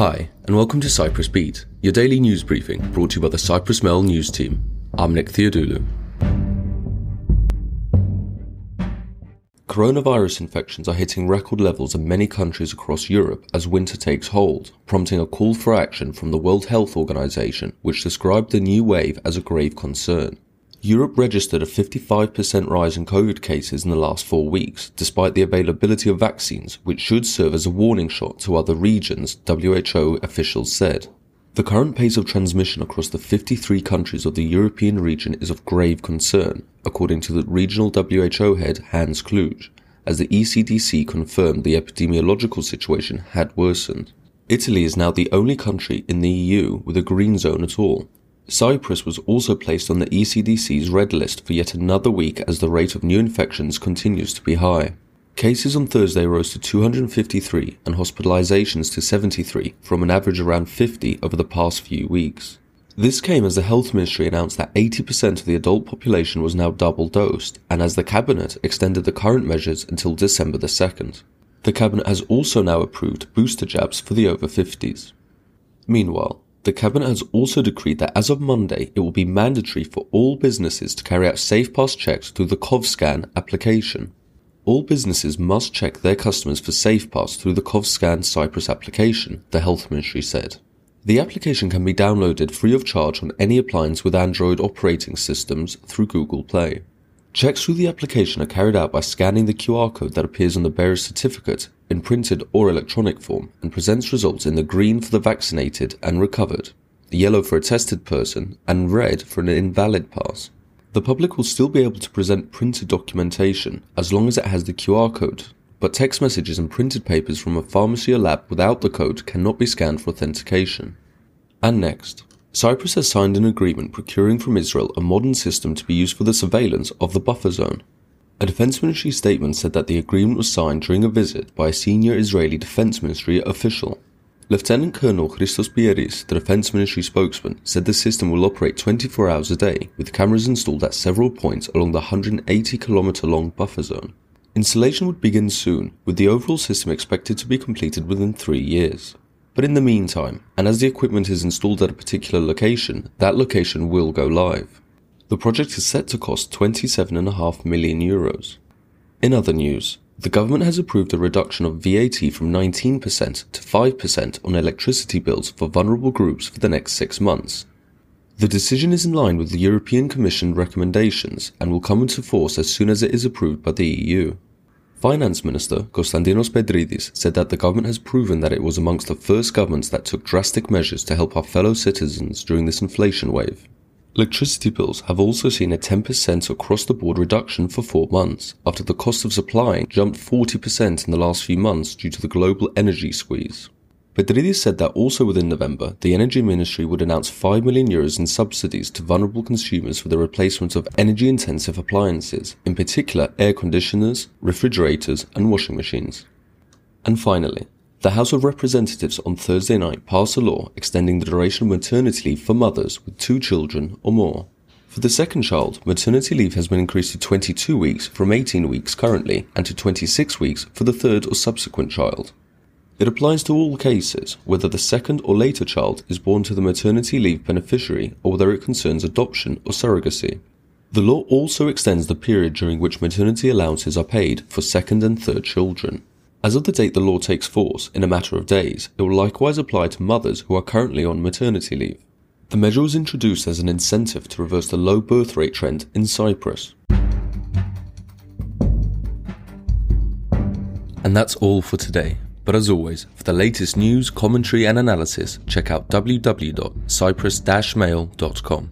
Hi, and welcome to Cyprus Beat, your daily news briefing brought to you by the Cyprus Mail news team. I'm Nick Theodoulou. Coronavirus infections are hitting record levels in many countries across Europe as winter takes hold, prompting a call for action from the World Health Organization, which described the new wave as a grave concern. Europe registered a 55% rise in COVID cases in the last four weeks, despite the availability of vaccines, which should serve as a warning shot to other regions, WHO officials said. The current pace of transmission across the 53 countries of the European region is of grave concern, according to the regional WHO head Hans Kluge, as the ECDC confirmed the epidemiological situation had worsened. Italy is now the only country in the EU with a green zone at all, Cyprus was also placed on the ECDC's red list for yet another week as the rate of new infections continues to be high. Cases on Thursday rose to 253 and hospitalizations to 73 from an average around 50 over the past few weeks. This came as the health ministry announced that 80% of the adult population was now double dosed and as the cabinet extended the current measures until December the 2nd. The cabinet has also now approved booster jabs for the over 50s. Meanwhile, the Cabinet has also decreed that as of Monday, it will be mandatory for all businesses to carry out SafePass checks through the CovScan application. All businesses must check their customers for SafePass through the CovScan Cyprus application, the Health Ministry said. The application can be downloaded free of charge on any appliance with Android operating systems through Google Play. Checks through the application are carried out by scanning the QR code that appears on the bearer's certificate in printed or electronic form and presents results in the green for the vaccinated and recovered, the yellow for a tested person, and red for an invalid pass. The public will still be able to present printed documentation as long as it has the QR code, but text messages and printed papers from a pharmacy or lab without the code cannot be scanned for authentication. And next, Cyprus has signed an agreement procuring from Israel a modern system to be used for the surveillance of the buffer zone. A defense ministry statement said that the agreement was signed during a visit by a senior Israeli defense ministry official. Lieutenant Colonel Christos Pieris, the defense ministry spokesman, said the system will operate 24 hours a day with cameras installed at several points along the 180 kilometer long buffer zone. Installation would begin soon, with the overall system expected to be completed within three years. But in the meantime, and as the equipment is installed at a particular location, that location will go live. The project is set to cost 27.5 million euros. In other news, the government has approved a reduction of VAT from 19% to 5% on electricity bills for vulnerable groups for the next six months. The decision is in line with the European Commission recommendations and will come into force as soon as it is approved by the EU. Finance Minister Konstantinos Petrides said that the government has proven that it was amongst the first governments that took drastic measures to help our fellow citizens during this inflation wave. Electricity bills have also seen a 10% across the board reduction for four months, after the cost of supplying jumped 40% in the last few months due to the global energy squeeze. Petrides said that also within November, the Energy Ministry would announce 5 million euros in subsidies to vulnerable consumers for the replacement of energy intensive appliances, in particular air conditioners, refrigerators, and washing machines. And finally, the House of Representatives on Thursday night passed a law extending the duration of maternity leave for mothers with two children or more. For the second child, maternity leave has been increased to 22 weeks from 18 weeks currently and to 26 weeks for the third or subsequent child. It applies to all cases, whether the second or later child is born to the maternity leave beneficiary or whether it concerns adoption or surrogacy. The law also extends the period during which maternity allowances are paid for second and third children. As of the date the law takes force, in a matter of days, it will likewise apply to mothers who are currently on maternity leave. The measure was introduced as an incentive to reverse the low birth rate trend in Cyprus. And that's all for today. But as always, for the latest news, commentary, and analysis, check out www.cyprus-mail.com.